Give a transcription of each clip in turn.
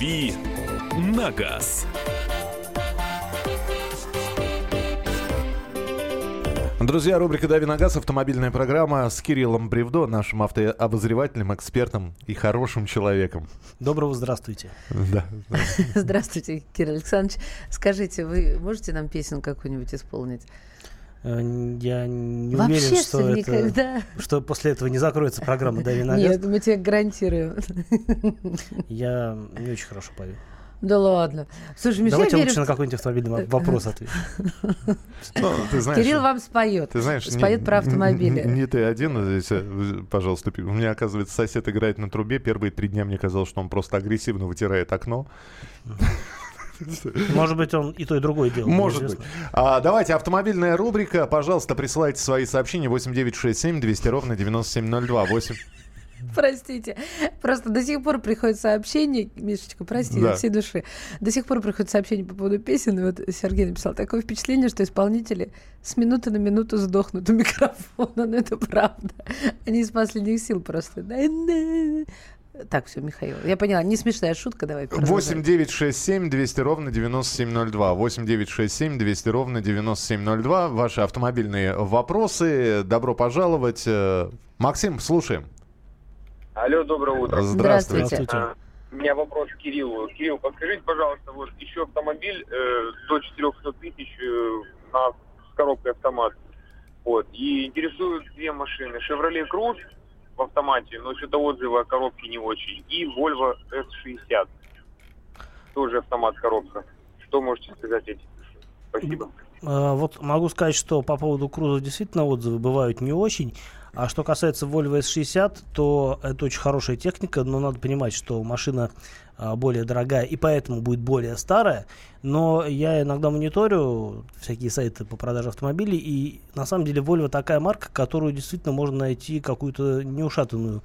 «Дави на газ». Друзья, рубрика «Дави на газ», автомобильная программа с Кириллом Бревдо, нашим автообозревателем, экспертом и хорошим человеком. Доброго здравствуйте. Да. Здравствуйте, Кирилл Александрович. Скажите, вы можете нам песню какую-нибудь исполнить? Э, Я не Вообще, уверен, что это, никогда? что после этого не закроется программа «Дави на газ». Нет, мы тебе гарантируем. Я не очень хорошо пою. Да ладно. Слушай, Миша, Давайте я лучше верю, на какой-нибудь автомобильный во- вопрос отвечу. Ты знаешь, Кирилл вам споет. Ты знаешь, споет про автомобили. Не, ты один здесь, э, пожалуйста. У меня, оказывается, сосед играет на трубе. Первые три дня мне казалось, что он просто агрессивно вытирает окно. Может быть, он и то, и другое делал. Может быть. А, давайте, автомобильная рубрика. Пожалуйста, присылайте свои сообщения 8967 200 ровно 9702. 8. Простите. Просто до сих пор приходят сообщения, Мишечка, прости, Да. от всей души. До сих пор приходят сообщения по поводу песен. И вот Сергей написал, такое впечатление, что исполнители с минуты на минуту сдохнут у микрофона. Но это правда. Они из последних сил просто. Так, все, Михаил. Я поняла, не смешная шутка, давай. продолжай. 8 9 6 7 200 ровно 9702. 8 9 6 7 200 ровно 9702. Ваши автомобильные вопросы. Добро пожаловать. Э, Максим, слушаем. Алло, доброе утро. Здравствуйте. Здравствуйте. А, У меня вопрос к Кириллу. Кирилл, подскажите, пожалуйста, вот еще автомобиль э, до 400 тысяч э, на, с коробкой автомат. Вот. И интересуют две машины. Chevrolet Cruze автомате, но что-то отзывы о коробке не очень. И Volvo S60. Тоже автомат коробка. Что можете сказать этим? Спасибо. А, Вот могу сказать, что по поводу Круза действительно отзывы бывают не очень. А что касается Volvo S60, то это очень хорошая техника, но надо понимать, что машина а, более дорогая и поэтому будет более старая. Но я иногда мониторю всякие сайты по продаже автомобилей, и на самом деле Volvo такая марка, которую действительно можно найти какую-то неушатанную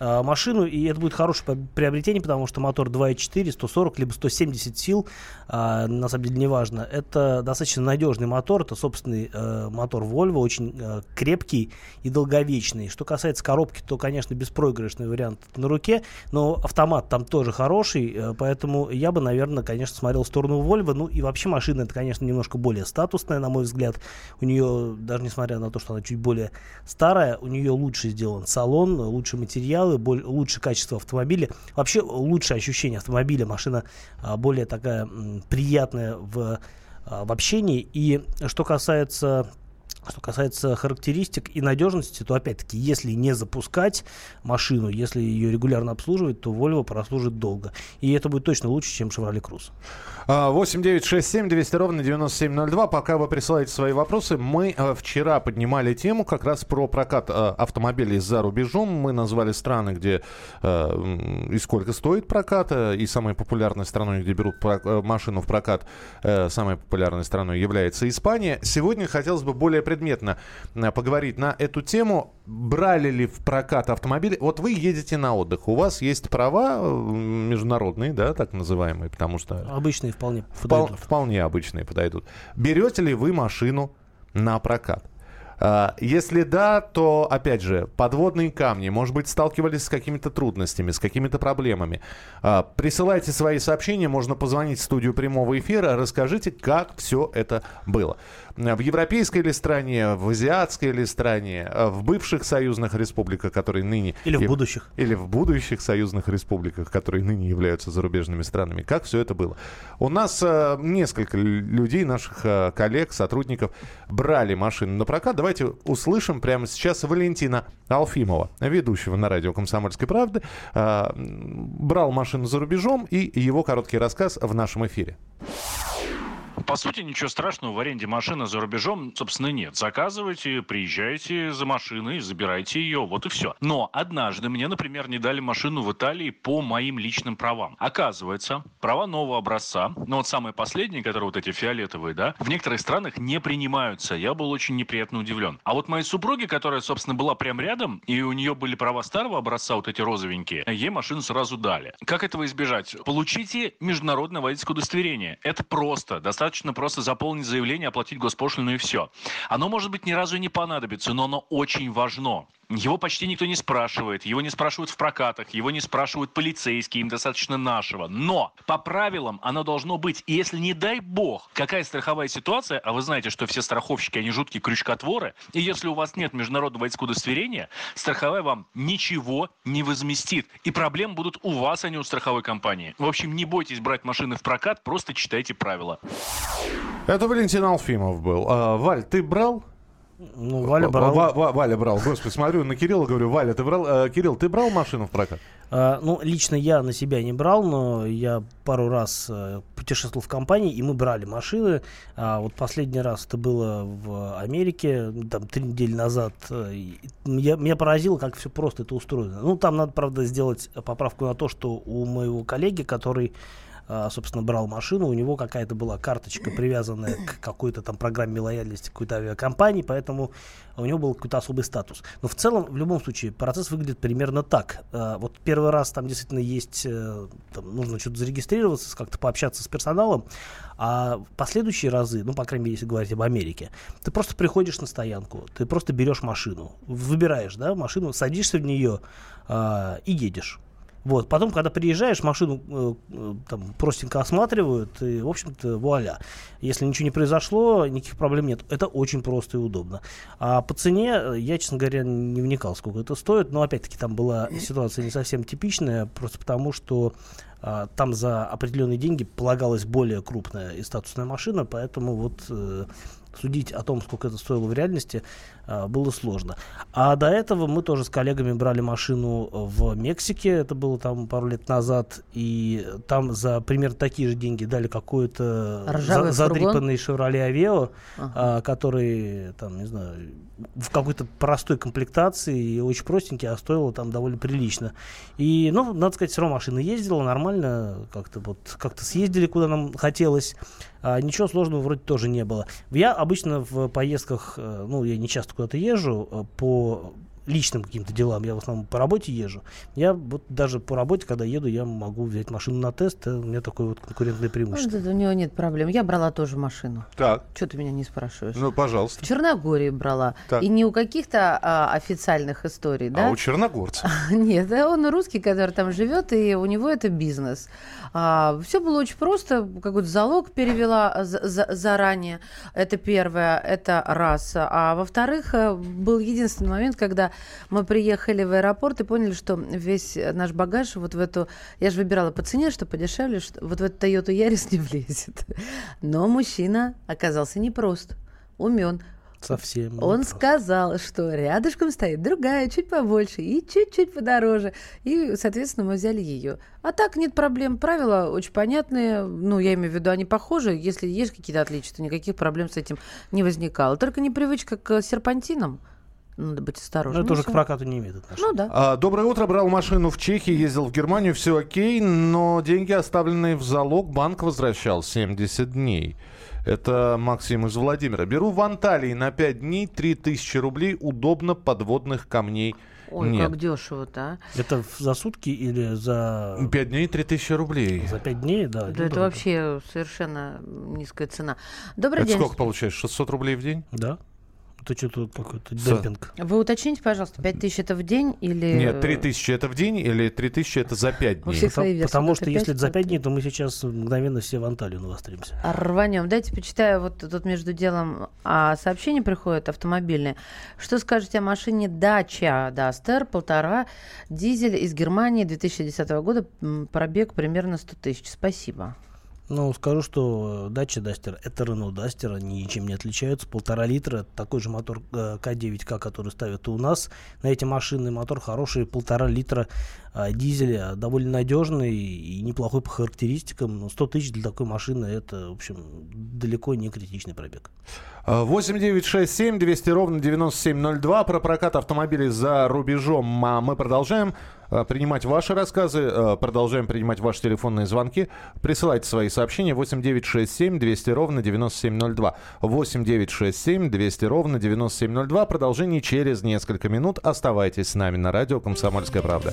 а, машину, и это будет хорошее приобретение, потому что мотор 2.4, 140, либо 170 сил, а, на самом деле неважно. Это достаточно надежный мотор, это собственный э, мотор Volvo, очень э, крепкий и долговечный. Что касается коробки, то, конечно, беспроигрышный вариант на руке, но автомат там тоже хороший, э, поэтому я бы, наверное, конечно, смотрел в сторону Volvo. Ну и вообще машина, это, конечно, немножко более статусная, на мой взгляд. У нее, даже несмотря на то, что она чуть более старая, у нее лучше сделан салон, лучше материалы, боль- лучше качество автомобиля. Вообще лучше ощущение автомобиля. Машина а, более такая приятная в, а, в общении. И что касается что касается характеристик и надежности, то опять-таки, если не запускать машину, если ее регулярно обслуживать, то Volvo прослужит долго. И это будет точно лучше, чем Chevrolet Cruze. А, 8 9 6 7 200 ровно 9702. Пока вы присылаете свои вопросы, мы э, вчера поднимали тему как раз про прокат э, автомобилей за рубежом. Мы назвали страны, где э, и сколько стоит прокат, э, и самой популярной страной, где берут машину в прокат, самой популярной страной является Испания. Сегодня хотелось бы более предметно э, поговорить на эту тему. Брали ли в прокат автомобили? Вот вы едете на отдых, у вас есть права э, международные, да, так называемые, потому что Обычные вполне Впол- подойдут. вполне обычные подойдут. Берете ли вы машину на прокат? А, Если да, то, опять же, подводные камни, может быть, сталкивались с какими-то трудностями, с какими-то проблемами. А, Присылайте свои сообщения, можно позвонить в студию прямого эфира, расскажите, как все это было. В европейской ли стране, в азиатской ли стране, а, в бывших союзных республиках, которые ныне... Или в будущих. или в будущих союзных республиках, которые ныне являются зарубежными странами. Как все это было? У нас э, несколько людей, наших э, коллег, сотрудников, брали машину на прокат. Давайте услышим прямо сейчас Валентина Алфимова, ведущего на радио «Комсомольской правды». Э, брал машину за рубежом и его короткий рассказ в нашем эфире. По сути, ничего страшного в аренде машины за рубежом, собственно, нет. Заказывайте, приезжайте за машиной, забирайте ее, вот и все. Но однажды мне, например, не дали машину в Италии по моим личным правам. Оказывается, права нового образца, ну вот самые последние, которые вот эти фиолетовые, да, в некоторых странах не принимаются. Я был очень неприятно удивлен. А вот моей супруге, которая, собственно, была прям рядом, и у нее были права старого образца, вот эти розовенькие, ей машину сразу дали. Как этого избежать? Получите международное водительское удостоверение. Это просто. Достаточно просто заполнить заявление, оплатить госпошлину и все. Оно, может быть, ни разу и не понадобится, но оно очень важно. Его почти никто не спрашивает, его не спрашивают в прокатах, его не спрашивают полицейские, им достаточно нашего. Но по правилам оно должно быть. И если, не дай бог, какая страховая ситуация, а вы знаете, что все страховщики, они жуткие крючкотворы, и если у вас нет международного водительского удостоверения, страховая вам ничего не возместит. И проблемы будут у вас, а не у страховой компании. В общем, не бойтесь брать машины в прокат, просто читайте правила. Это Валентин Алфимов был. А, Валь, ты брал? Ну, Валя брал. Ва- Ва- Валя брал. Господи, смотрю на Кирилла, говорю, Валя, ты брал? Э, Кирилл, ты брал машину в прокат? А, ну, лично я на себя не брал, но я пару раз э, путешествовал в компании, и мы брали машины. А вот последний раз это было в Америке, там, три недели назад. э, Я, меня поразило, как все просто это устроено. Ну, там надо, правда, сделать поправку на то, что у моего коллеги, который собственно, брал машину, у него какая-то была карточка, привязанная к какой-то там программе лояльности какой-то авиакомпании, поэтому у него был какой-то особый статус. Но в целом, в любом случае, процесс выглядит примерно так. А, Вот первый раз там действительно есть, э, там нужно что-то зарегистрироваться, как-то пообщаться с персоналом, а последующие разы, ну, по крайней мере, если говорить об Америке, ты просто приходишь на стоянку, ты просто берешь машину, выбираешь, да, машину, садишься в нее а, и едешь. Вот. Потом, когда приезжаешь, машину э, э, там простенько осматривают, и, в общем-то, вуаля. Если ничего не произошло, никаких проблем нет. Это очень просто и удобно. А по цене, э, я, честно говоря, не вникал, сколько это стоит. Но, опять-таки, там была ситуация не совсем типичная, просто потому, что а, там за определенные деньги полагалась более крупная и статусная машина, поэтому вот э, судить о том, сколько это стоило в реальности, было сложно. А до этого мы тоже с коллегами брали машину в Мексике, это было там пару лет назад, и там за примерно такие же деньги дали какой-то Ржавый за- задрипанный Chevrolet Aveo, Ага. который там, не знаю, в какой-то простой комплектации и очень простенький, а стоило там довольно прилично. И, ну, надо сказать, все равно машина ездила нормально, как-то вот как-то съездили, куда нам хотелось. А, ничего сложного вроде тоже не было. Я обычно в поездках, э, ну, я не часто куда-то езжу, э, по личным каким-то делам, я в основном по работе езжу. Я вот даже по работе, когда еду, я могу взять машину на тест, это у меня такое вот конкурентное преимущество. Может, у него нет проблем. Я брала тоже машину. Так, Что ты меня не спрашиваешь? ну, пожалуйста. В Черногории брала. Так. И не у каких-то а, официальных историй, да? А у черногорца? Нет, да, он русский, который там живет, и у него это бизнес. все было очень просто. Какой-то залог перевела за- за- заранее. Это первое, это раз. А во-вторых, э, был единственный момент, когда мы приехали в аэропорт и поняли, что весь наш багаж вот в эту... Я же выбирала по цене, что подешевле, что вот в эту Toyota Yaris не влезет. Но мужчина оказался непрост, умен. Совсем. Он непросто. сказал, что рядышком стоит другая, чуть побольше и чуть-чуть подороже. И, соответственно, мы взяли ее. А так нет проблем. Правила очень понятные. Ну, я имею в виду, они похожи. Если есть какие-то отличия, то никаких проблем с этим не возникало. Только непривычка к серпантинам. Надо быть Ну, осторожным. это уже Ну, к прокату не имеет отношения. Ну да. А, Доброе утро. Брал машину в Чехии, ездил в Германию, все окей, но деньги, оставленные в залог, банк возвращал 70 дней. Это Максим из Владимира. Беру в Анталии на 5 дней 3000 рублей. Удобно, подводных камней Ой, нет. как дешево-то, а. Это за сутки или за, 5 дней 3000 рублей. за пять дней? Да, Да это вообще совершенно низкая цена. Добрый Это день. сколько получаешь? 600 рублей в день? Да. Это что-то какой-то С- демпинг. Вы уточните, пожалуйста, 5000 это в день или... Нет, 3000 это в день или 3000 это за 5 У дней? всех свои версии. Потому что опять если это за как- пять дней, то мы сейчас мгновенно все в Анталию навостримся. Рванем. Дайте почитаю, вот тут между делом а, сообщение приходит автомобильное. Что скажете о машине Dacia Duster, полтора, дизель из Германии 2010 года, пробег примерно 100 тысяч. Спасибо. Ну, скажу, что дача Дастер это Duster, они ничем не отличаются. Полтора литра, такой же мотор э, К9К, который ставят у нас. На эти машины мотор хороший, полтора литра дизеля, довольно надежный и неплохой по характеристикам. Но 100 тысяч для такой машины, это, в общем, далеко не критичный пробег. 8 9 6 7 200 ровно 9702. Про прокат автомобилей за рубежом а мы продолжаем принимать ваши рассказы, продолжаем принимать ваши телефонные звонки. Присылайте свои сообщения 8 9 6 7 200 ровно 9702. 8 9 6 7 200 ровно 9702. Продолжение через несколько минут. Оставайтесь с нами на радио «Комсомольская правда».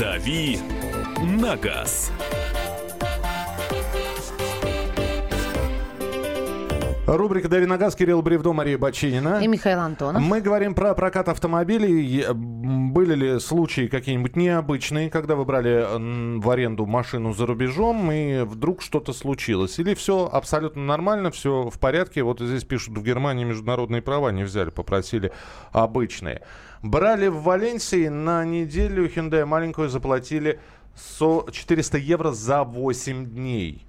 «Дави на газ». Рубрика «Дави на газ», Кирилл Бревдо, Мария Бочинина. И Михаил Антонов. Мы говорим про прокат автомобилей. Были ли случаи какие-нибудь необычные, когда вы брали в аренду машину за рубежом, и вдруг что-то случилось? Или все абсолютно нормально, все в порядке? Вот здесь пишут, в Германии международные права не взяли, попросили обычные. Брали в Валенсии на неделю Hyundai маленькую заплатили со 400 евро за 8 дней.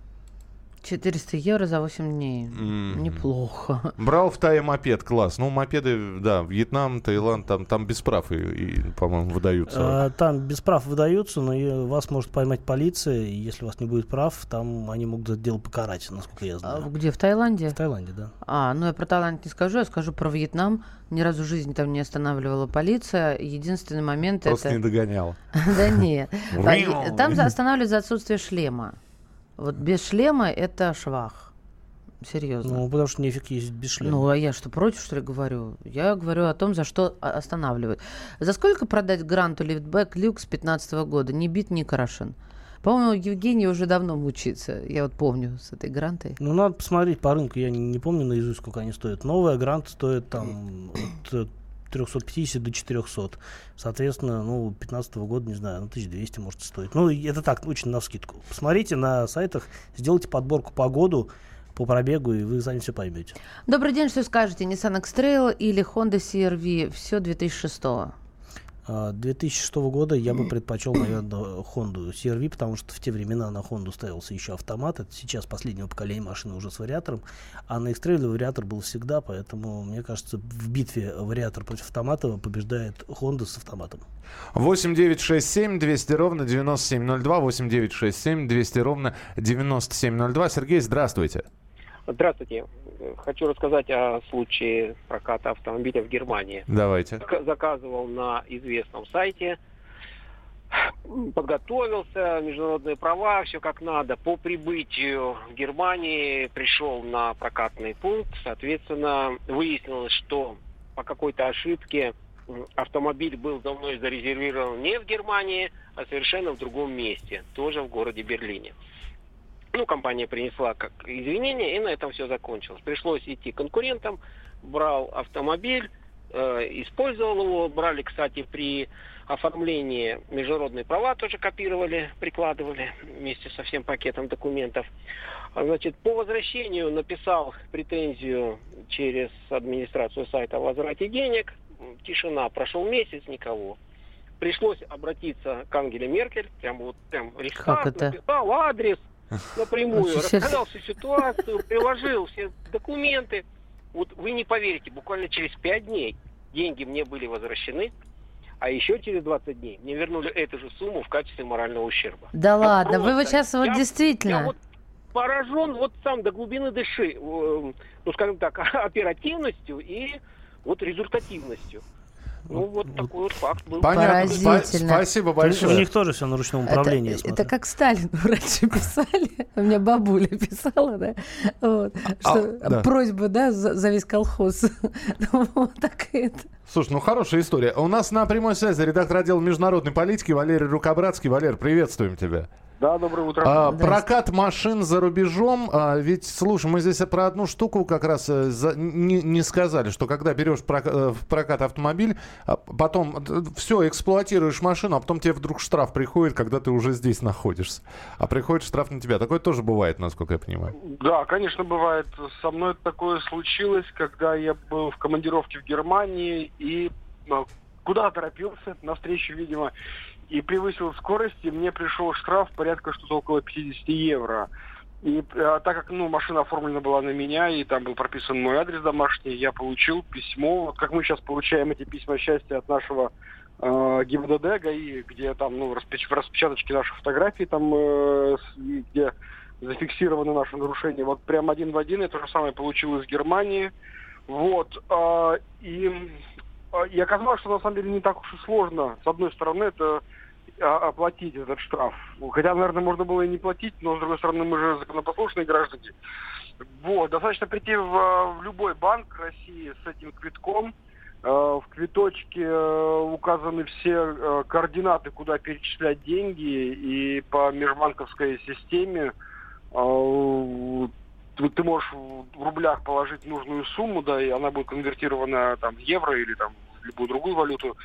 400 евро за 8 дней. Неплохо. Брал в Тае мопед, класс. Ну, мопеды, да, Вьетнам, Таиланд, там, там без прав, и, и, по-моему, выдаются. А, Там без прав выдаются, но вас может поймать полиция, и если у вас не будет прав, там они могут это дело покарать, насколько я А знаю. Где, в Таиланде? В Таиланде, да. А, ну я про Таиланд не скажу, я скажу про Вьетнам. Ни разу в жизни там не останавливала полиция. Единственный момент Просто это... не догонял. Да нет. Там за- останавливают за отсутствие шлема. Вот без шлема это швах. Серьезно. Ну, потому что нефиг ездить без шлема. Ну, а я что, против, что ли, говорю? Я говорю о том, за что о- останавливают. За сколько продать гранту лифтбэк люкс 15 года? Ни бит, ни крашен. По-моему, Евгений уже давно мучится. Я вот помню с этой грантой. Ну, надо посмотреть по рынку. Я не, не помню наизусть, сколько они стоят. Новая грант стоит там от э, 350 до 400. Соответственно, ну, 15 года, не знаю, ну, 1200 может стоить. Ну, это так, очень навскидку. Посмотрите на сайтах, сделайте подборку по году, по пробегу, и вы сами все поймете. Добрый день, что скажете? Nissan X-Trail или Honda CR-V? Все 2006 А, 2006 года я бы предпочел, наверное, Honda CR-V, потому что в те времена на Honda ставился еще автомат. Это сейчас последнего поколения машины уже с вариатором. А на x вариатор был всегда, поэтому, мне кажется, в битве вариатор против автомата побеждает Honda с автоматом. 8 9 6 7 200 ровно 9702. 8 9 6 7 200 ровно 9702. Сергей, здравствуйте. Здравствуйте. Хочу рассказать о случае проката автомобиля в Германии. Давайте. Зак- Заказывал на известном сайте, подготовился, международные права, все как надо. По прибытию в Германии пришел на прокатный пункт. Соответственно, выяснилось, что по какой-то ошибке автомобиль был давно зарезервирован не в Германии, а совершенно в другом месте, тоже в городе Берлине. Ну, компания принесла как извинения, и на этом все закончилось. Пришлось идти к конкурентам, брал автомобиль, э, использовал его. Брали, кстати, при оформлении международные права тоже копировали, прикладывали вместе со всем пакетом документов. Значит, по возвращению написал претензию через администрацию сайта о возврате денег. Тишина. Прошел месяц, никого. Пришлось обратиться к Ангеле Меркель, прям вот прям рестарт, написал адрес напрямую, рассказал всю ситуацию, приложил все документы. Вот вы не поверите, буквально через пять дней деньги мне были возвращены, а еще через 20 дней мне вернули эту же сумму в качестве морального ущерба. Да ладно, вы вот сейчас вот Я- действительно... Я вот поражен вот сам до глубины души, э, ну скажем так, оперативностью и вот результативностью. Ну вот такой вот факт был. Понятно. Поразительно. Спасибо У большое. них тоже все на ручном Это, управлении, это смотрю. как Сталину раньше писали. У меня бабуля писала, да, вот, что А, да. просьба, да, за, за весь колхоз. Вот так и это. Слушай, ну хорошая история. У нас на прямой связи редактор отдела международной политики Валерий Рукобратский. Валер, приветствуем тебя. Да, доброе утро. А, прокат машин за рубежом. а, ведь, слушай, мы здесь про одну штуку как раз э, за- не, не сказали, что когда берешь прок- э, в прокат автомобиль, а потом все, эксплуатируешь машину, а потом тебе вдруг штраф приходит, когда ты уже здесь находишься. А приходит штраф на тебя. Такое тоже бывает, насколько я понимаю. Да, конечно, бывает. Со мной такое случилось, когда я был в командировке в Германии и куда торопился, навстречу, видимо, и превысил скорость, и мне пришел штраф порядка что-то около 50 евро. И а, так как ну, машина оформлена была на меня, и там был прописан мой адрес домашний, я получил письмо, как мы сейчас получаем эти письма счастья от нашего э, ГИБДД, ГАИ, где там, ну, распеч... в распечаточке наших фотографий, там, э, где зафиксированы наши нарушения. Вот прям один в один я то же самое получил из Германии. Вот. а, и, а, и оказалось, что на самом деле не так уж и сложно. С одной стороны, это оплатить этот штраф. Хотя, наверное, можно было и не платить, но, с другой стороны, мы же законопослушные граждане. Вот. Достаточно прийти в, а, в любой банк России с этим квитком. Э, В квиточке указаны все координаты, куда перечислять деньги, и по межбанковской системе ты можешь в рублях положить нужную сумму, да, и она будет конвертирована там в евро или там в любую другую валюту.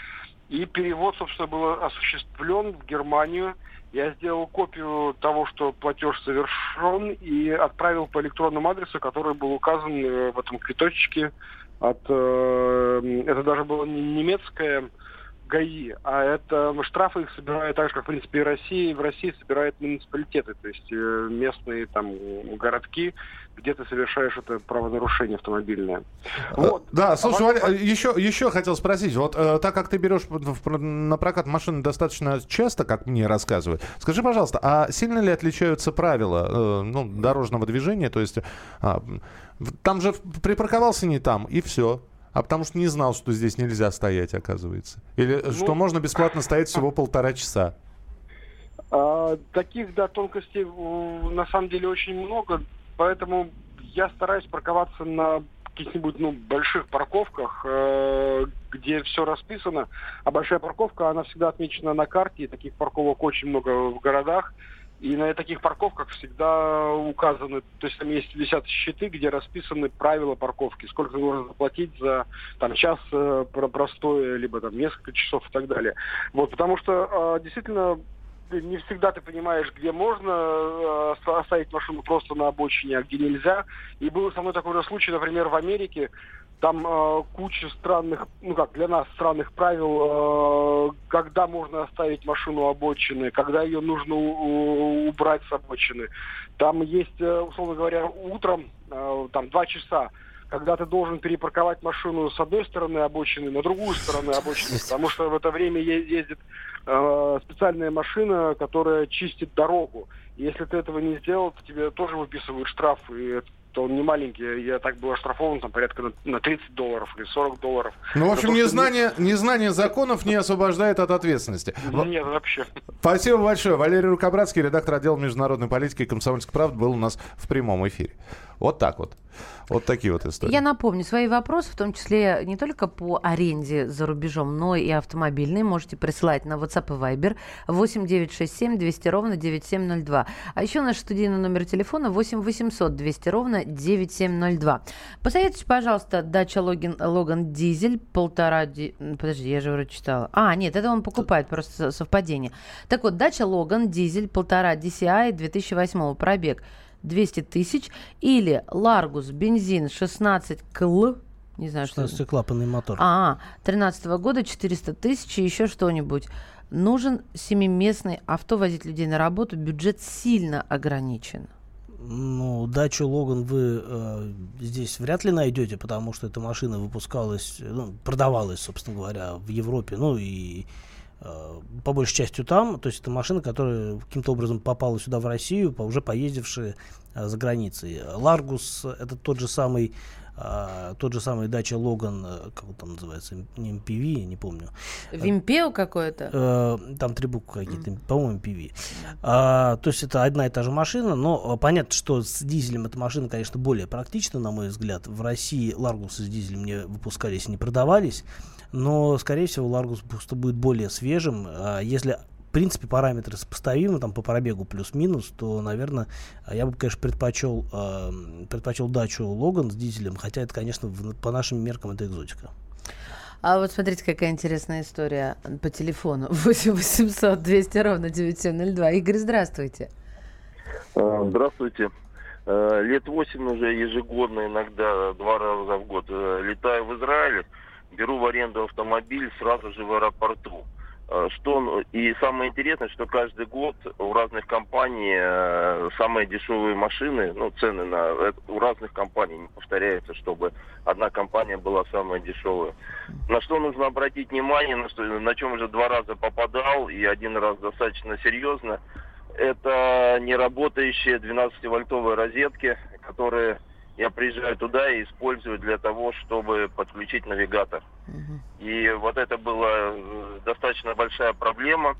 И перевод, собственно, был осуществлен в Германию. Я сделал копию того, что платеж совершен, и отправил по электронному адресу, который был указан э, в этом квиточке. От, э, это даже было не немецкое ГАИ, а это штрафы их собирают так же, как, в принципе, и Россия. И в России собирают муниципалитеты, то есть э, местные там городки, где ты совершаешь это правонарушение автомобильное. Вот. Да, слушай, А Валя, еще, еще хотел спросить. Вот э, так как ты берешь на прокат машины достаточно часто, как мне рассказывают, скажи, пожалуйста, а сильно ли отличаются правила э, ну, дорожного движения? То есть а, в- там же припарковался не там, и все. А потому что не знал, что здесь нельзя стоять, оказывается. Или Ну, что можно бесплатно стоять всего полтора часа. А, таких, да, тонкостей на самом деле очень много, поэтому я стараюсь парковаться на каких-нибудь ну, больших парковках, э, где все расписано. А большая парковка, она всегда отмечена на карте, и таких парковок очень много в городах. И на таких парковках всегда указаны, то есть там есть висят щиты, где расписаны правила парковки, сколько нужно заплатить за там час э, про- простое, либо там несколько часов и так далее. Вот, потому что э, действительно не всегда ты понимаешь, где можно э, оста- оставить машину просто на обочине, а где нельзя. И был со мной такой же случай, например, в Америке. Там э, куча странных, ну как, для нас странных правил, э, когда можно оставить машину обочины, когда ее нужно у- убрать с обочины. Там есть, э, условно говоря, утром, э, там, два часа, когда ты должен перепарковать машину с одной стороны обочины на другую сторону обочины, потому что в это время ездит э, специальная машина, которая чистит дорогу. Если ты этого не сделал, то тебе тоже выписывают штраф, и это он не маленький. Я так был оштрафован там порядка на, на 30 долларов или 40 долларов. Ну, в общем, то, что незнание, незнание законов не освобождает от ответственности. не- Нет, вообще. Спасибо большое. Валерий Рукобратский, редактор отдела международной политики «Комсомольской правды», был у нас в прямом эфире. Вот так вот. Вот такие вот истории. Я напомню, свои вопросы, в том числе не только по аренде за рубежом, но и автомобильные, можете присылать на WhatsApp и Viber 8 967 200 ровно 9702. А еще наш студийный номер телефона 8 800 200 ровно 9702. Посоветуйте, пожалуйста, дача Логин, Логан Дизель, полтора... ди- Подожди, я же вроде читала. А, нет, это он покупает, просто со- совпадение. Так вот, дача Логан Дизель, полтора DCI 2008 пробег. 200 тысяч, или Ларгус, бензин 16 кл, не знаю, что это. 16-клапанный мотор. А, 13 года 400 тысяч и еще что-нибудь. Нужен семиместный авто возить людей на работу, бюджет сильно ограничен. Ну, дачу Логан вы э, здесь вряд ли найдете, потому что эта машина выпускалась, ну, продавалась, собственно говоря, в Европе, ну и э, по большей части там. То есть это машина, которая каким-то образом попала сюда в Россию, уже поездившая э, за границей. Ларгус это тот же самый э, тот же самый дача Логан, э, как он там называется, не MPV, не помню. Вимпео какое-то? Э, там три буквы какие-то, по-моему, PV. А, то есть это одна и та же машина, но э, понятно, что с дизелем эта машина, конечно, более практична, на мой взгляд. В России Ларгусы с дизелем не выпускались не продавались, но, скорее всего, Ларгус просто будет более свежим. А если в принципе, параметры сопоставимы, там, по пробегу плюс-минус, то, наверное, я бы, конечно, предпочел, э, предпочел дачу Логан с дизелем, хотя это, конечно, в- по нашим меркам это экзотика. А вот смотрите, какая интересная история по телефону. 8 800 200 ровно 9702. Игорь, здравствуйте. Э, Здравствуйте. Лет восемь уже ежегодно, иногда два раза в год э, летаю в Израиль, беру в аренду автомобиль сразу же в аэропорту. Э, Что и самое интересное, что каждый год у разных компаний э, самые дешевые машины, ну цены на это у разных компаний не повторяются, чтобы одна компания была самая дешевая. На что нужно обратить внимание, на, что, на чем уже два раза попадал и один раз достаточно серьезно, это неработающие 12-вольтовые розетки, которые я приезжаю туда и использую для того, чтобы подключить навигатор. И вот это была э, достаточно большая проблема.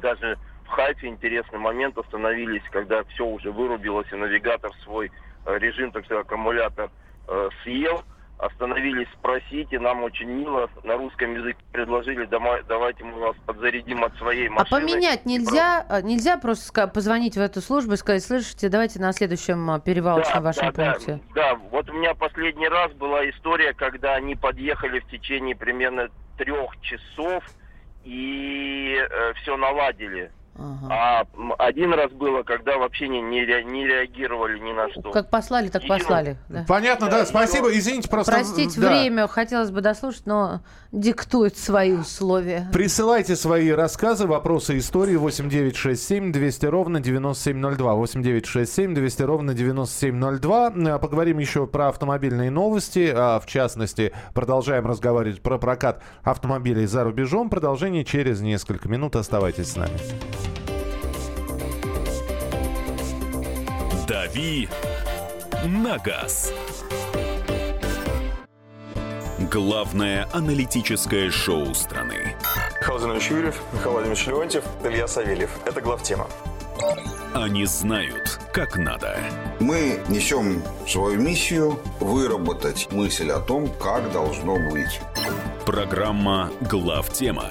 Даже в Хайфе интересный момент остановились, когда все уже вырубилось, и навигатор свой э, режим, так сказать, аккумулятор э, съел. Остановились спросить, и нам очень мило на русском языке предложили, «Дома- давайте мы вас подзарядим от своей А машины. поменять нельзя? А, Нельзя просто позвонить в эту службу и сказать, слышите, давайте на следующем а, перевалочном вашем да, пункте. Да, вот у меня последний раз была история, когда они подъехали в течение примерно трех часов и все наладили. А м, один раз было, когда вообще не, не, не реагировали ни на что. Как послали, так И- послали. да. Понятно, да, спасибо. Извините, просто... Простить да. время хотелось бы дослушать, но диктует свои условия. Присылайте свои рассказы, вопросы, истории 8967 200 ровно 9702. 8967 200 ровно 9702. Э, Поговорим еще про автомобильные новости. а, В частности, продолжаем разговаривать про прокат автомобилей за рубежом. Продолжение через несколько минут. Оставайтесь с нами. «Дави на газ». Главное аналитическое шоу страны. Михаил Зинович Юрьев, Михаил Владимирович Леонтьев, Илья Савельев. Это главтема. Они знают, как надо. Мы несем свою миссию выработать мысль о том, как должно быть. Программа «Главтема»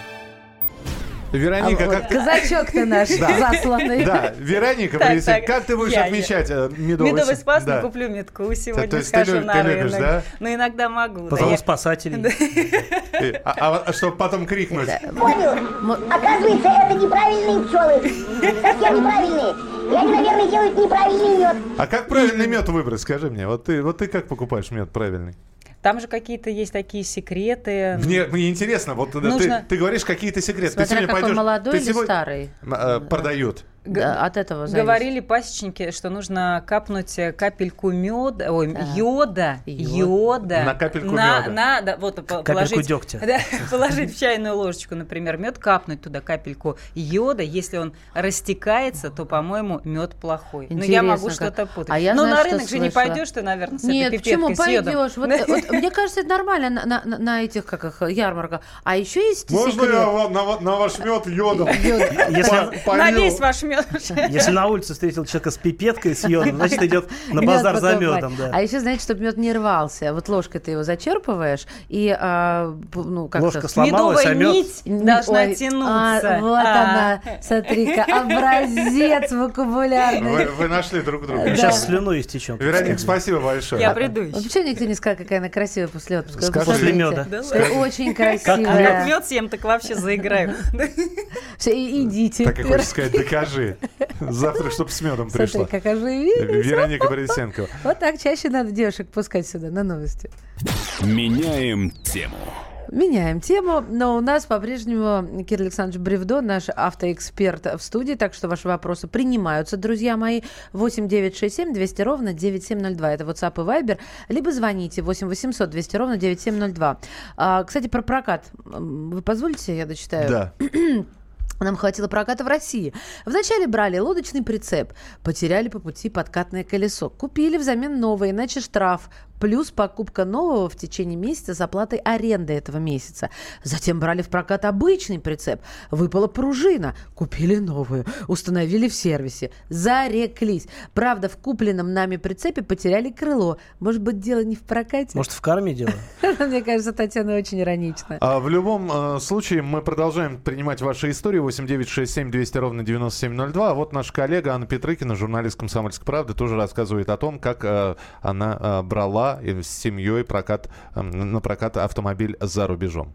Вероника, А как ты... Казачок ты наш Да. засланный. Да, Вероника, Так, так, как ты будешь я- отмечать э, медовый, Медовый спас, да. не куплю метку. Сегодня то есть ты схожу на ты рынок. любишь, да? Но иногда могу. да, Позову я- спасателей. Э, А, а чтобы потом крикнуть. Понял. Оказывается, это неправильные пчелы. Совсем неправильные. И они, наверное, делают неправильный мед. А как правильный мед выбрать, скажи мне? Вот ты, вот ты как покупаешь мед правильный? Там же какие-то есть такие секреты. Мне, мне интересно, вот Нужно- ты, ты говоришь какие-то секреты. Смотря ты сегодня какой пойдешь, молодой ты или сегодня- старый. Э, Продают. Да, от этого зависит. Говорили пасечники, что нужно капнуть э, капельку меда, ой, Так. йода, йода. На капельку на, мёда. на- да, вот, Капельку положить, дегтя. да, положить в чайную ложечку, например, мед, капнуть туда капельку йода. Если он растекается, то, по-моему, мед плохой. Но я могу Интересно как. что-то путать. А я Но знаю, на рынок же не пойдешь ты, наверное, с Нет, этой почему пипеткой пойдешь? Вот, вот мне кажется, это нормально на, на- на- этих как их, ярмарках. А еще есть Можно секрет. я на, на ваш мед йодом? Если, По- На полью? Ваш мед. если на улице встретил человека с пипеткой с йодом, значит, идет на базар за медом. Да. А еще, знаете, чтобы мед не рвался. Вот ложкой ты его зачерпываешь, и, а, ну, как Ложка сломалась, а Медовая мед... нить должна Ой, тянуться. а, вот А. она, смотри-ка, образец вокабулярный. Вы, вы нашли друг друга. Да. Сейчас слюной истечем. Вероника, спасибо большое. Я приду еще. Почему никто не сказал, какая она красивая после отпуска? Скажи. После меда. Да Ты Очень Как красивая. мед съем, так вообще заиграю. Все, и- идите. Так и хочешь сказать, докажи. Завтра, чтобы с медом Смотри, пришла. как оживились. Вероника Борисенкова. Вот так чаще надо девушек пускать сюда на новости. Меняем тему. Меняем тему, но у нас по-прежнему Кирилл Александрович Бревдо, наш автоэксперт в студии, так что ваши вопросы принимаются, друзья мои. 8 967 200 ровно 9702, это WhatsApp и Viber, либо звоните 8 800 200 ровно 9702. А, кстати, про прокат. Вы позволите, я дочитаю? Да. Нам хватило проката в России. Вначале брали лодочный прицеп, потеряли по пути подкатное колесо. Купили взамен новое, иначе штраф. Плюс покупка нового в течение месяца с оплатой аренды этого месяца. Затем брали в прокат обычный прицеп. Выпала пружина. Купили новую. Установили в сервисе. Зареклись. Правда, в купленном нами прицепе потеряли крыло. Может быть, дело не в прокате? Может, в карме дело? Мне кажется, Татьяна очень иронична. А в любом э, случае мы продолжаем принимать ваши истории. 8967 200 ровно 9702. А вот наша коллега Анна Петрыкина, журналист «Комсомольской правды», тоже рассказывает о том, как э, она э, брала с семьей прокат, э, на прокат автомобиль за рубежом.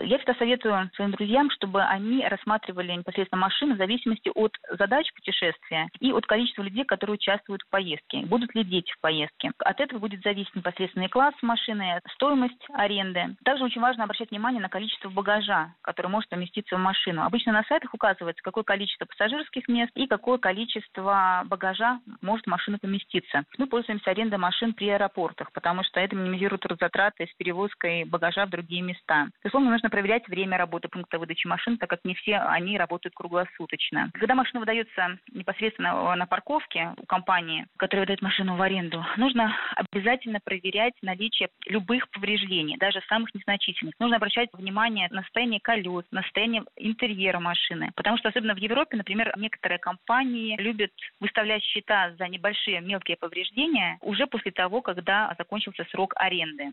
Я всегда советую своим друзьям, чтобы они рассматривали непосредственно машины в зависимости от задач путешествия и от количества людей, которые участвуют в поездке. Будут ли дети в поездке. От этого будет зависеть непосредственно и класс машины, стоимость аренды. Также очень важно обращать внимание на количество багажа, который может поместиться в машину. Обычно на сайтах указывается, какое количество пассажирских мест и какое количество багажа может в машину поместиться. Мы пользуемся арендой машин при аэропортах, потому что это минимизирует затраты с перевозкой багажа в другие места. Безусловно, нужно проверять время работы пункта выдачи машин, так как не все они работают круглосуточно. Когда машина выдается непосредственно на парковке у компании, которая выдает машину в аренду, нужно обязательно проверять наличие любых повреждений, даже самых незначительных. Нужно обращать внимание на состояние колес, на состояние интерьера машины. Потому что особенно в Европе, например, некоторые компании любят выставлять счета за небольшие мелкие повреждения уже после того, когда закончился срок аренды.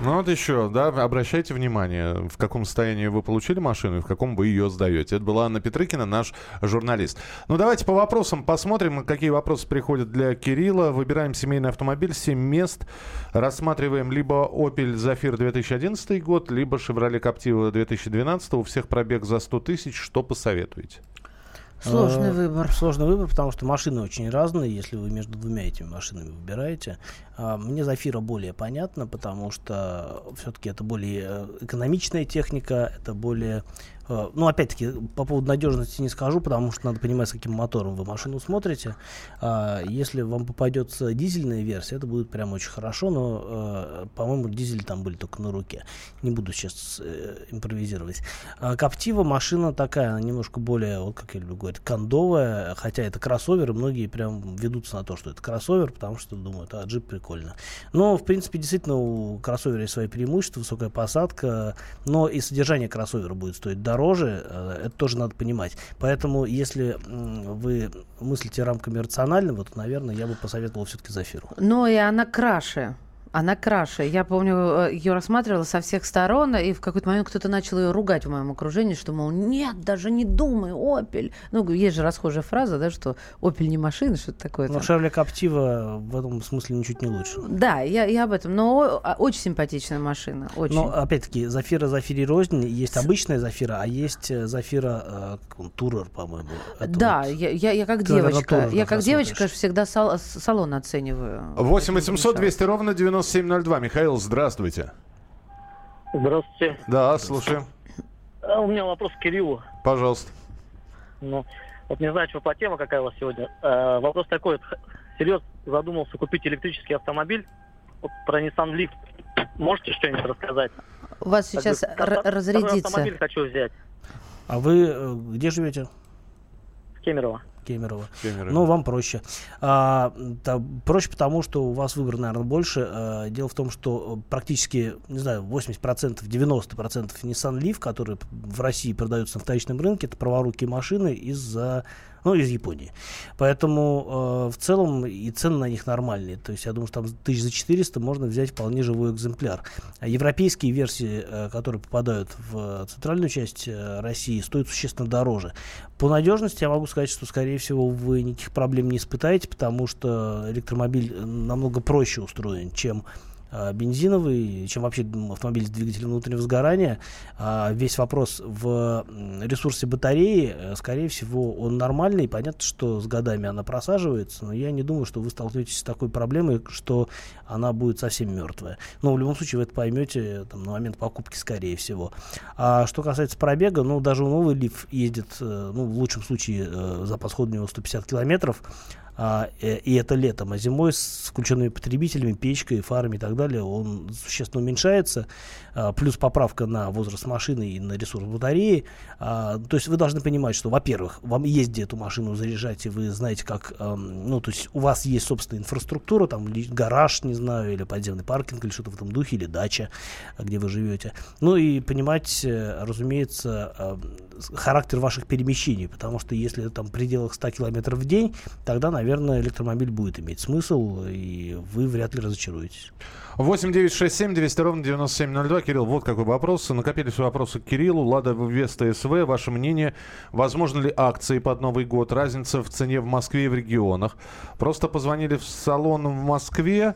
Ну вот еще, да, обращайте внимание, в каком состоянии вы получили машину и в каком вы ее сдаете. Это была Анна Петрыкина, наш журналист. Ну давайте по вопросам посмотрим, какие вопросы приходят для Кирилла. Выбираем семейный автомобиль, 7 мест. Рассматриваем либо Opel Zafir 2011 год, либо Chevrolet Captiva 2012. У всех пробег за 100 тысяч. Что посоветуете? Сложный выбор. Сложный выбор, потому что машины очень разные, если вы между двумя этими машинами выбираете. А, мне Зафира более понятно, потому что все-таки это более э, экономичная техника, это более Э, ну, опять-таки, по поводу надежности не скажу, потому что надо понимать, с каким мотором вы машину смотрите. А, если вам попадется дизельная версия, это будет прям очень хорошо, но, э, по-моему, дизель там были только на руке. Не буду сейчас э, импровизировать. Коптива машина такая, она немножко более, вот как я люблю говорить, кондовая, хотя это кроссовер, и многие прям ведутся на то, что это кроссовер, потому что думают, а джип прикольно. Но, в принципе, действительно, у кроссовера есть свои преимущества, высокая посадка, но и содержание кроссовера будет стоить дороже дороже, э, это тоже надо понимать. Поэтому, если вы мыслите рамками рационального, то, наверное, я бы посоветовал все-таки Зафиру. Но и она краше. Она краше. Я помню, э, ее рассматривала со всех сторон, и в какой-то момент кто-то начал ее ругать в моем окружении, что, мол, нет, даже не думай, Опель. Ну, есть же расхожая фраза, да, что Опель не машина, что-то такое. Но Шевле Коптива в этом смысле ничуть не лучше. Да, я, я об этом. Но а, очень симпатичная машина, очень. Но, опять-таки, Зафира Зафире рознь. Есть обычная Зафира, а есть э, Зафира э, Турер, по-моему. да, вот... я, я, я как девочка. Наверное, я как девочка всегда сал, салон оцениваю. 8 800 200 ровно 90 9702. Михаил, здравствуйте. Здравствуйте. Да, слушаем. А, у меня вопрос к Кириллу. Пожалуйста. Ну, вот не знаю, что по тема какая у вас сегодня. Э, вопрос такой. Серьез задумался купить электрический автомобиль вот, про Nissan Leaf. Можете что-нибудь рассказать? У вас сейчас как разрядится. автомобиль хочу взять. А вы э, где живете? В Кемерово. Кемерово. Кемерово. Ну, вам проще. А, да, проще потому, что у вас выбор, наверное, больше. А, дело в том, что практически, не знаю, 80%, 90% Nissan Leaf, которые в России продаются на вторичном рынке, это праворукие машины из-за ну, из Японии. Поэтому э, в целом и цены на них нормальные. То есть я думаю, что там тысяч за 400 можно взять вполне живой экземпляр. А европейские версии, э, которые попадают в центральную часть э, России, стоят существенно дороже. По надежности я могу сказать, что, скорее всего, вы никаких проблем не испытаете, потому что электромобиль намного проще устроен, чем бензиновый, чем вообще автомобиль с двигателем внутреннего сгорания. А, весь вопрос в ресурсе батареи, э, скорее всего, он нормальный. Понятно, что с годами она просаживается, но я не думаю, что вы столкнетесь с такой проблемой, что она будет совсем мертвая. Но в любом случае вы это поймете там, на момент покупки, скорее всего. А что касается пробега, ну, даже у новый лиф ездит, э, ну, в лучшем случае, э, запас хода у него 150 километров, а, э, и это летом, а зимой с включенными потребителями, печкой, фарами и так далее, он существенно уменьшается, плюс поправка на возраст машины и на ресурс батареи. А, то есть вы должны понимать, что, во-первых, вам есть где эту машину заряжать, и вы знаете, как, ну, то есть у вас есть собственная инфраструктура, там гараж, не знаю, или подземный паркинг, или что-то в этом духе, или дача, где вы живете. Ну и понимать, э, разумеется, характер ваших перемещений, потому что если там в пределах 100 километров в день, тогда, наверное, электромобиль будет иметь смысл, и вы вряд ли разочаруетесь. 8 9 6 7 200 ровно 9702. Кирилл, вот какой вопрос. Накопились вопросы к Кириллу. Лада Веста СВ. Ваше мнение, возможно ли акции под Новый год? Разница в цене в Москве и в регионах. Просто позвонили в салон в Москве.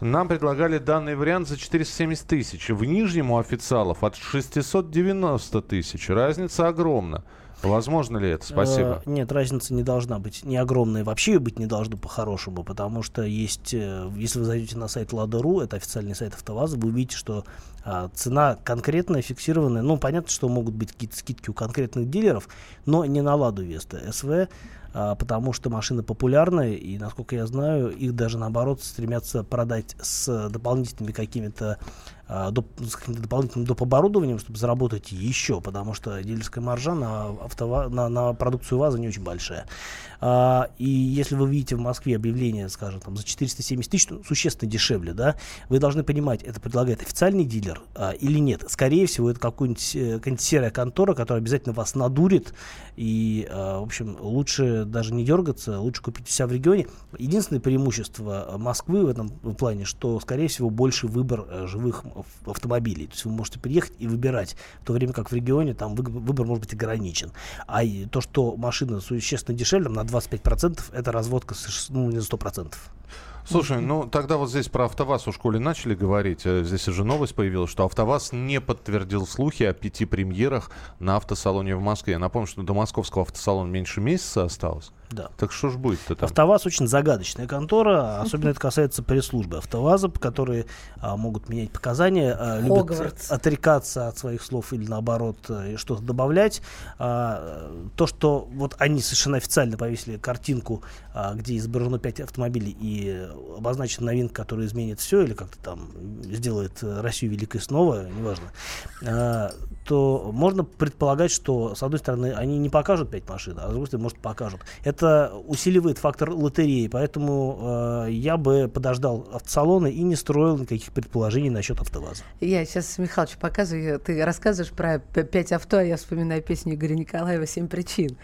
Нам предлагали данный вариант за 470 тысяч. В Нижнем у официалов от 690 тысяч. Разница огромна. Возможно ли это? Спасибо. Э, нет, разница не должна быть не огромная, вообще ее быть не должно по-хорошему, потому что есть, э, если вы зайдете на сайт Lada.ru, это официальный сайт АвтоВАЗа, вы увидите, что а, цена конкретная, фиксированная. Ну, понятно, что могут быть какие-то скидки у конкретных дилеров, но не на Ладу Веста СВ, а, потому что машины популярные, и, насколько я знаю, их даже наоборот стремятся продать с дополнительными какими-то доп, с каким-то дополнительным доп. оборудованием, чтобы заработать еще, потому что дилерская маржа на, автова, на, на продукцию ВАЗа не очень большая. А, и если вы видите в Москве объявление, скажем, там, за 470 тысяч, ну, существенно дешевле, да, вы должны понимать, это предлагает официальный дилер а, или нет. Скорее всего, это э, какая-нибудь серая контора, которая обязательно вас надурит, и, а, в общем, лучше даже не дергаться, лучше купить себя в регионе. Единственное преимущество Москвы в этом плане, что, скорее всего, больше выбор э, живых автомобилей. То есть вы можете приехать и выбирать, в то время как в регионе там выбор может быть ограничен. А то, что машина существенно дешевле, на 25%, это разводка ну, не на 100%. Слушай, ну тогда вот здесь про АвтоВАЗ у школе начали говорить. Э, здесь уже новость появилась, что АвтоВАЗ не подтвердил слухи о пяти премьерах на автосалоне в Москве. Я напомню, что до московского автосалона меньше месяца осталось. Да. Так что ж будет-то там? АвтоВАЗ очень загадочная контора, особенно это касается пресс-службы АвтоВАЗа, которые а, могут менять показания, а, любят отрекаться от своих слов или наоборот э, что-то добавлять. А, то, что вот они совершенно официально повесили картинку, а, где изображено 5 автомобилей и обозначена новинка, которая изменит все или как-то там сделает Россию великой снова, неважно, а, то можно предполагать, что с одной стороны они не покажут 5 машин, а с другой стороны, может, покажут. Это это усиливает фактор лотереи, поэтому э, я бы подождал автосалона и не строил никаких предположений насчет АвтоВАЗа. Я сейчас Михалыч показываю, ты рассказываешь про пять авто, а я вспоминаю песню Игоря Николаева «Семь причин».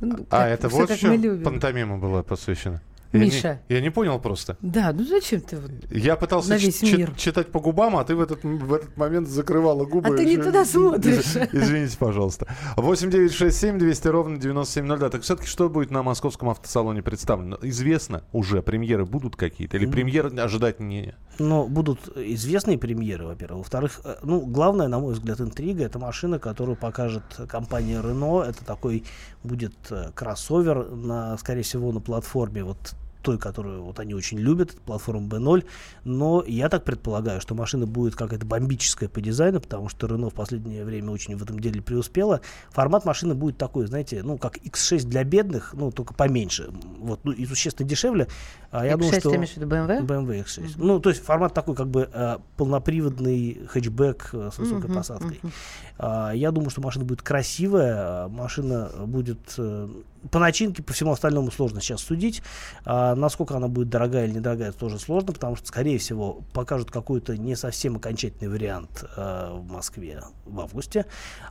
Ну, а, это вот еще пантомима была посвящена? Миша. Я не, я не понял просто. Да, ну зачем ты вот Я пытался на весь мир. читать по губам, а ты в этот, в этот момент закрывала губы. А ты не туда смотришь. Извините, пожалуйста. 8 9 6 7 200 ровно 9702. Так все-таки что будет на московском автосалоне представлено? Известно уже, премьеры будут какие-то? Или премьеры ожидать не... Ну, будут известные премьеры, во-первых. Во-вторых, э, ну, главное, на мой взгляд, интрига, это машина, которую покажет компания Renault. Это такой будет э, кроссовер, на, скорее всего, на платформе вот той, которую вот они очень любят, платформа B0, но я так предполагаю, что машина будет какая-то бомбическая по дизайну, потому что Renault в последнее время очень в этом деле преуспела. Формат машины будет такой, знаете, ну, как X6 для бедных, ну, только поменьше, вот, ну, и существенно дешевле. А я X6 думаю, что... BMW? BMW X6. Mm-hmm. Ну, то есть формат такой, как бы, э, полноприводный хэтчбэк э, с высокой mm-hmm. посадкой. Mm-hmm. А, я думаю, что машина будет красивая, машина будет э, по начинке, по всему остальному сложно сейчас судить. А, насколько она будет дорогая или недорогая, это тоже сложно, потому что, скорее всего, покажут какой-то не совсем окончательный вариант а, в Москве в августе.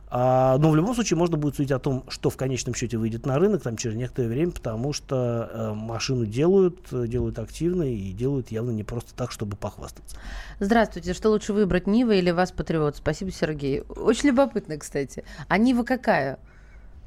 А, но в любом случае можно будет судить о том, что в конечном счете выйдет на рынок там через некоторое время, потому что а, машину делают, делают активно и делают явно не просто так, чтобы похвастаться. Здравствуйте. Что лучше выбрать, Нива или Вас Патриот? Спасибо, Сергей. Очень любопытно, кстати. А Нива какая?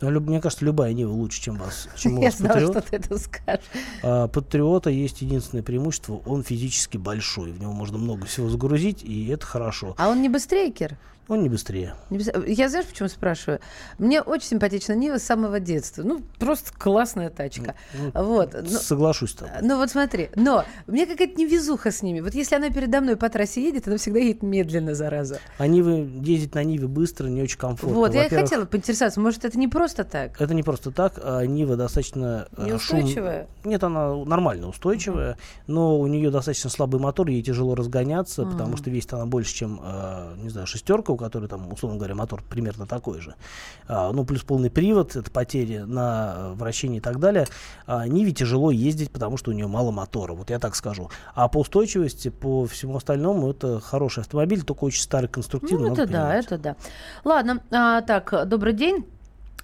Ну, мне кажется, любая Нива лучше, чем вас. Чем Я знала, что ты это скажешь. А, Патриота есть единственное преимущество. Он физически большой. В него можно много всего загрузить, и это хорошо. А он не быстрее, Кир? Он не быстрее. Я знаешь, почему спрашиваю? Мне очень симпатична Нива с самого детства. Ну, просто классная тачка. Ну, вот. Но, соглашусь там. Ну, вот смотри. Но мне какая-то невезуха с ними. Вот если она передо мной по трассе едет, она всегда едет медленно, зараза. А Нивы, ездить на Ниве быстро не очень комфортно. Вот, я и хотела поинтересоваться. Может, это не просто так? Это не просто так. А Нива достаточно... Э, Неустойчивая? Шум... Нет, она нормально устойчивая, uh-huh. но у нее достаточно слабый мотор, ей тяжело разгоняться, uh-huh. потому что весит она больше, чем, э, не знаю, шестерка, у которой там, условно говоря, мотор примерно такой же. А, ну, плюс полный привод, это потери на вращении и так далее. А, Ниве тяжело ездить, потому что у нее мало мотора, вот я так скажу. А по устойчивости, по всему остальному, это хороший автомобиль, только очень старый конструктивный. Ну, это да, это да. Ладно, а, так, добрый день.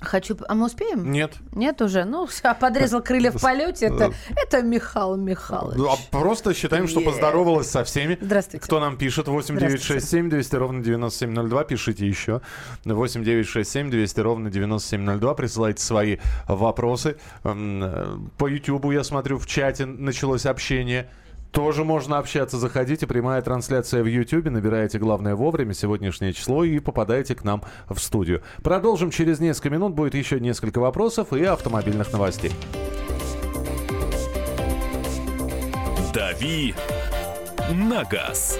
Хочу... А мы успеем? Нет. Нет уже? Ну, все, подрезал крылья в полете. Это, это Михаил Михайлович. Ну, а просто считаем, что поздоровалась со всеми. Здравствуйте. Кто нам пишет? 8 9 6 7 200 ровно 9702. Пишите еще. 8 9 6 7 200 ровно 9702. Присылайте свои вопросы. По Ютубу, я смотрю, в чате началось общение. Тоже можно общаться. Заходите, прямая трансляция в YouTube, набираете главное вовремя, сегодняшнее число и попадаете к нам в студию. Продолжим через несколько минут. Будет еще несколько вопросов и автомобильных новостей. «Дави на газ».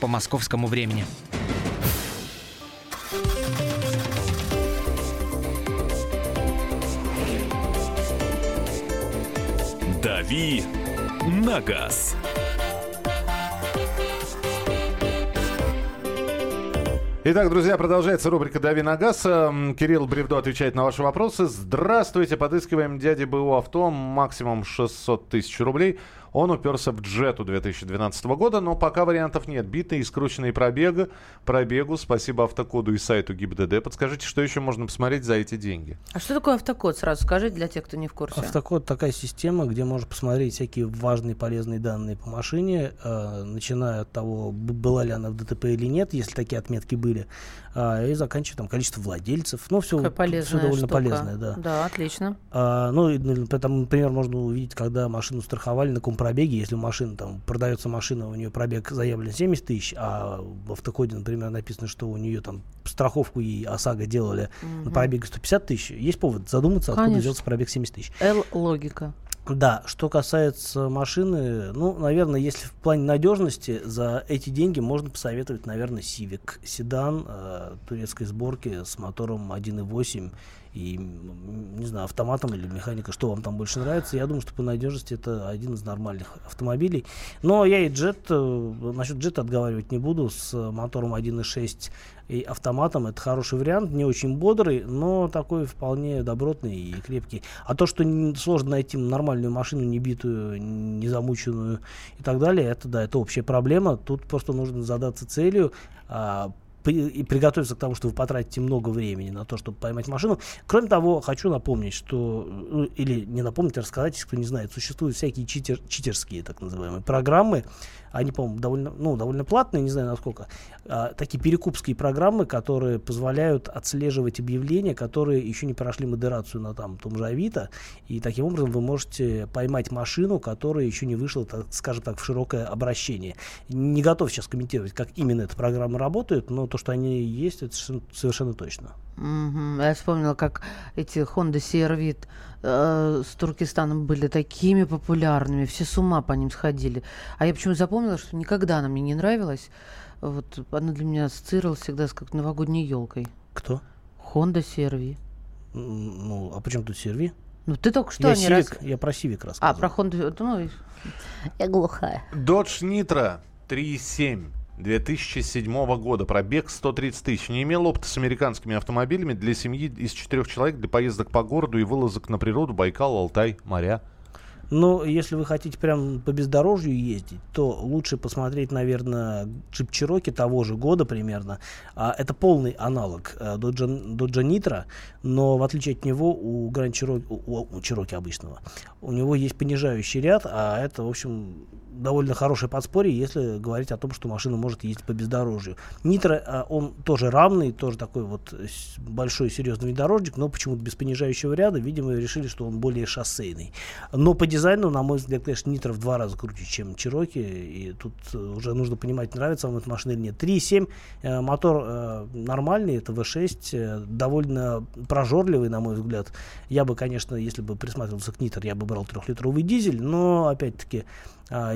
по московскому времени. «Дави на газ». Итак, друзья, продолжается рубрика «Дави на газ». Эм, Кирилл Бревдо отвечает на ваши вопросы. Здравствуйте, подыскиваем дяде БУ авто, максимум 600 тысяч рублей. Он уперся в джету 2012 года, но пока вариантов нет. Битый и скрученный пробега, пробегу. Спасибо автокоду и сайту ГИБДД. Подскажите, что еще можно посмотреть за эти деньги? А что такое автокод? Сразу скажите для тех, кто не в курсе. Автокод такая система, где можно посмотреть всякие важные полезные данные по машине, э, начиная от того, была ли она в ДТП или нет, если такие отметки были, э, и заканчивая там количество владельцев. Ну, все, все довольно штука. полезное, да. Да, отлично. А, ну, и, ну, там, например, можно увидеть, когда машину страховали, на каком пробеге, если у машины там продается машина, у нее пробег заявлен 70 тысяч, а в автокоде, например, написано, что у нее там страховку и ОСАГО делали Мгм. на пробеге 150 тысяч, есть повод задуматься, откуда Конечно. взялся пробег 70 тысяч. Л-логика. Да, что касается машины, ну, наверное, если в плане надежности, за эти деньги можно посоветовать, наверное, Civic. Седан э, турецкой сборки с мотором 1.8 и, не знаю, автоматом или механика, что вам там больше нравится. Я думаю, что по надежности это один из нормальных автомобилей. Но я и джет, э, насчет джета отговаривать не буду, с мотором 1.6 и автоматом. Это хороший вариант, не очень бодрый, но такой вполне добротный и крепкий. А то, что сложно найти нормальную машину, не битую, не замученную и так далее, это да, это общая проблема. Тут просто нужно задаться целью, а, и приготовиться к тому, что вы потратите много времени на то, чтобы поймать машину. Кроме того, хочу напомнить, что, ну, или не напомнить, а рассказать, если кто не знает, существуют всякие читер, читерские, так называемые, программы, они, по-моему, довольно, ну, довольно платные, не знаю насколько, а, такие перекупские программы, которые позволяют отслеживать объявления, которые еще не прошли модерацию на там, том же Авито, и таким образом вы можете поймать машину, которая еще не вышла, так, скажем так, в широкое обращение. Не готов сейчас комментировать, как именно эта программа работает, но то, что они есть, это совершенно- точно. Мгм. Я вспомнила, как эти Honda CR-V э, с Туркестаном были такими популярными, все с ума по ним сходили. А я почему запомнила, что никогда она мне не нравилась. Вот она для меня ассоциировалась всегда с как новогодней елкой. Кто? Honda CR-V. Ну, а почему тут серви? Ну ты только что я, не Civic, раз... я про Civic А, рассказывал. про Honda... Ну, я глухая. Dodge Nitro 3.7 2007 года. Пробег 130 тысяч. Не имел опыта с американскими автомобилями для семьи из четырех человек для поездок по городу и вылазок на природу, Байкал, Алтай, моря. Ну, если вы хотите прям по бездорожью ездить, то лучше посмотреть, наверное, джип Cherokee того же года примерно. А, это полный аналог Dodge, Dodge Nitro, но в отличие от него у Grand Cherokee, у, у Cherokee обычного, у него есть понижающий ряд, а это, в общем, довольно хорошее подспорье, если говорить о том, что машина может ездить по бездорожью. Нитро, а, он тоже равный, тоже такой вот с- большой серьезный внедорожник, но почему-то без понижающего ряда, видимо, решили, что он более шоссейный. Но по дизайну, на мой взгляд, конечно, Нитро в два раза круче, чем Чироки, и тут э, уже нужно понимать, нравится вам эта машина или нет. 3.7 э, мотор э, нормальный, это V6, э, довольно прожорливый, на мой взгляд. Я бы, конечно, если бы присматривался к Нитро, я бы брал трехлитровый дизель, но, опять-таки, а,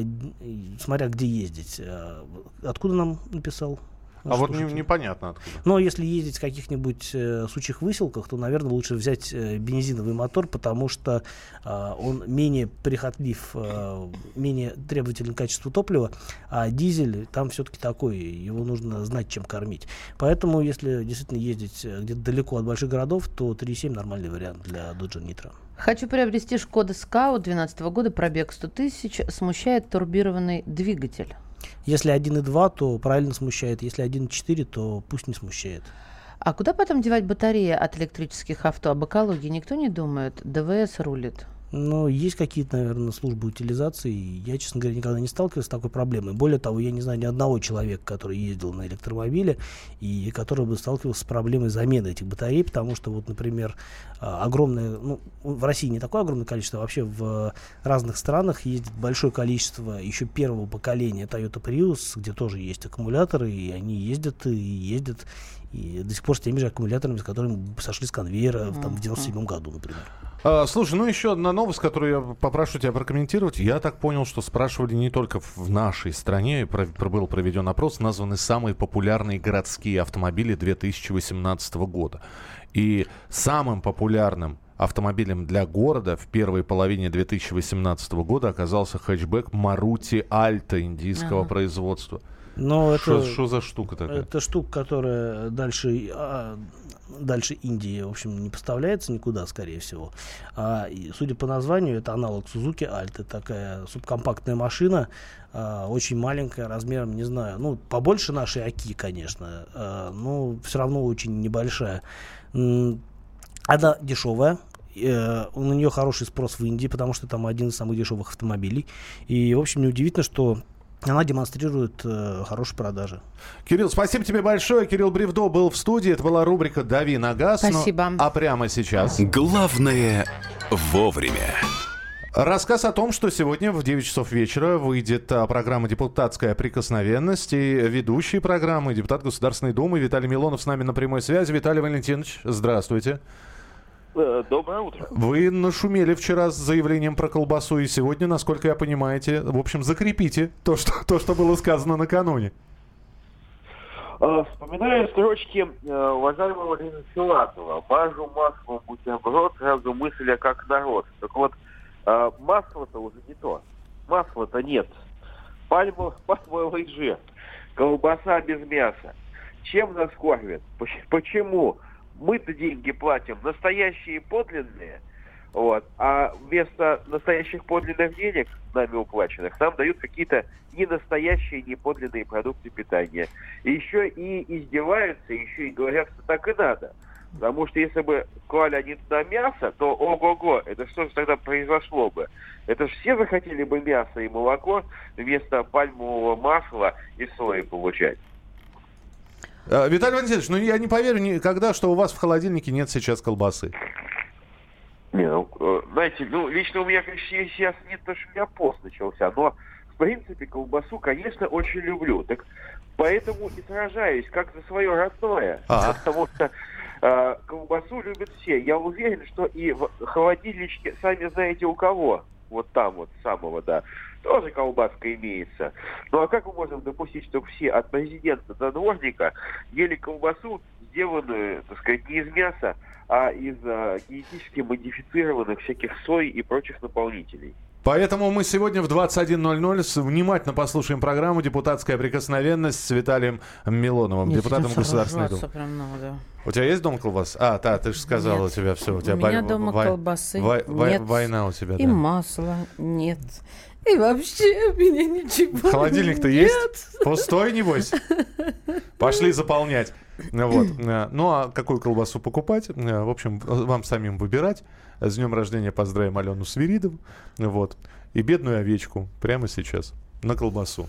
смотря где ездить. А, Откуда нам написал? А вот не- непонятно откуда. Но если ездить в каких-нибудь э, сучих выселках, то, наверное, лучше взять э, бензиновый мотор, потому что а, он менее прихотлив, а, менее требователен к качеству топлива, а дизель там все-таки такой, его нужно знать, чем кормить. Поэтому, если действительно ездить э, где-то далеко от больших городов, то 3.7 нормальный вариант для Dodge Nitro. Хочу приобрести Шкода Скаут 2012 года, пробег 100 тысяч. Смущает турбированный двигатель. Если 1.2, то правильно смущает. Если 1.4, то пусть не смущает. А куда потом девать батареи от электрических авто? Об экологии никто не думает? ДВС рулит. Но есть какие-то, наверное, службы утилизации. Я, честно говоря, никогда не сталкивался с такой проблемой. Более того, я не знаю ни одного человека, который ездил на электромобиле и который бы сталкивался с проблемой замены этих батарей, потому что, вот, например, а, огромное, ну, в России не такое огромное количество, а вообще в разных странах ездит большое количество еще первого поколения Toyota Prius, где тоже есть аккумуляторы, и они ездят и ездят и до сих пор с теми же аккумуляторами, с которыми сошли с конвейера там, в 97 году, например. А, слушай, ну еще одна новость, которую я попрошу тебя прокомментировать. Я так понял, что спрашивали не только в нашей стране, про, про, был проведен опрос, названы самые популярные городские автомобили 2018 года. И самым популярным автомобилем для города в первой половине 2018 года оказался хэтчбэк Марути Альта индийского ага. производства. Но это, что за штука такая? Это штука, которая дальше, а, дальше Индии, в общем, не поставляется никуда, скорее всего. А, и, судя по названию, это аналог Suzuki Alta, такая субкомпактная машина, а, очень маленькая, размером, не знаю, ну, побольше нашей Аки, конечно, а, но все равно очень небольшая. Она дешевая, Uh, на нее хороший спрос в Индии, потому что там один из самых дешевых автомобилей. И, в общем, неудивительно, что она демонстрирует э, хорошие продажи. Кирилл, спасибо тебе большое. Кирилл Бревдо был в студии. Это была рубрика «Дави на газ». Спасибо. Ну, а прямо сейчас... Главное вовремя. Рассказ о том, что сегодня в 9 часов вечера выйдет а, программа «Депутатская прикосновенность» и ведущий программы, депутат Государственной Думы Виталий Милонов с нами на прямой связи. Виталий Валентинович, здравствуйте. Э, доброе утро. Вы нашумели вчера с заявлением про колбасу, и сегодня, насколько я понимаете, в общем, закрепите то, что, то, что было сказано накануне. Э, вспоминаю строчки э, уважаемого Ленина Филатова. «Мажу маслом бутерброд, сразу мысль, а как народ». Так вот, масло-то уже не то. Масла-то нет. Пальмовый, пальмовый жир, колбаса без мяса. Чем нас кормят? Почему? Мы-то деньги платим настоящие подлинные, вот, а вместо настоящих подлинных денег, нами уплаченных, нам дают какие-то не настоящие, не подлинные продукты питания. И еще и издеваются, еще и говорят, что так и надо. Потому что если бы клали они туда мясо, то ого-го, это что же тогда произошло бы? Это же все захотели бы мясо и молоко вместо пальмового масла и сои получать. Э, Виталий Валентинович, ну я не поверю никогда, что у вас в холодильнике нет сейчас колбасы. Не, ну, э, знаете, ну, лично у меня, конечно, сейчас нет, потому что у меня пост начался, но, в принципе, колбасу, конечно, очень люблю. Так поэтому и сражаюсь, как за свое родное. А-а. Потому что э, колбасу любят все. Я уверен, что и в холодильничке, сами знаете у кого, вот там вот самого, да, тоже колбаска имеется. Ну а как мы можем допустить, чтобы все от президента до дворника ели колбасу, сделанную, так сказать, не из мяса, а из а, генетически модифицированных всяких сой и прочих наполнителей? Поэтому мы сегодня в 21.00 внимательно послушаем программу «Депутатская прикосновенность» с Виталием Милоновым, Нет, депутатом Государственной Думы. Да. У тебя есть дом колбас? А, да, ты же сказала, нет. у тебя все. У, тебя у меня дома вой... колбасы вой... нет. Война у тебя, И да. масла нет. И вообще у меня ничего Холодильник-то есть? Пустой, небось? Пошли заполнять. Вот. Ну, а какую колбасу покупать? В общем, вам самим выбирать. С днем рождения поздравим Алену Свиридову. Вот. И бедную овечку прямо сейчас на колбасу.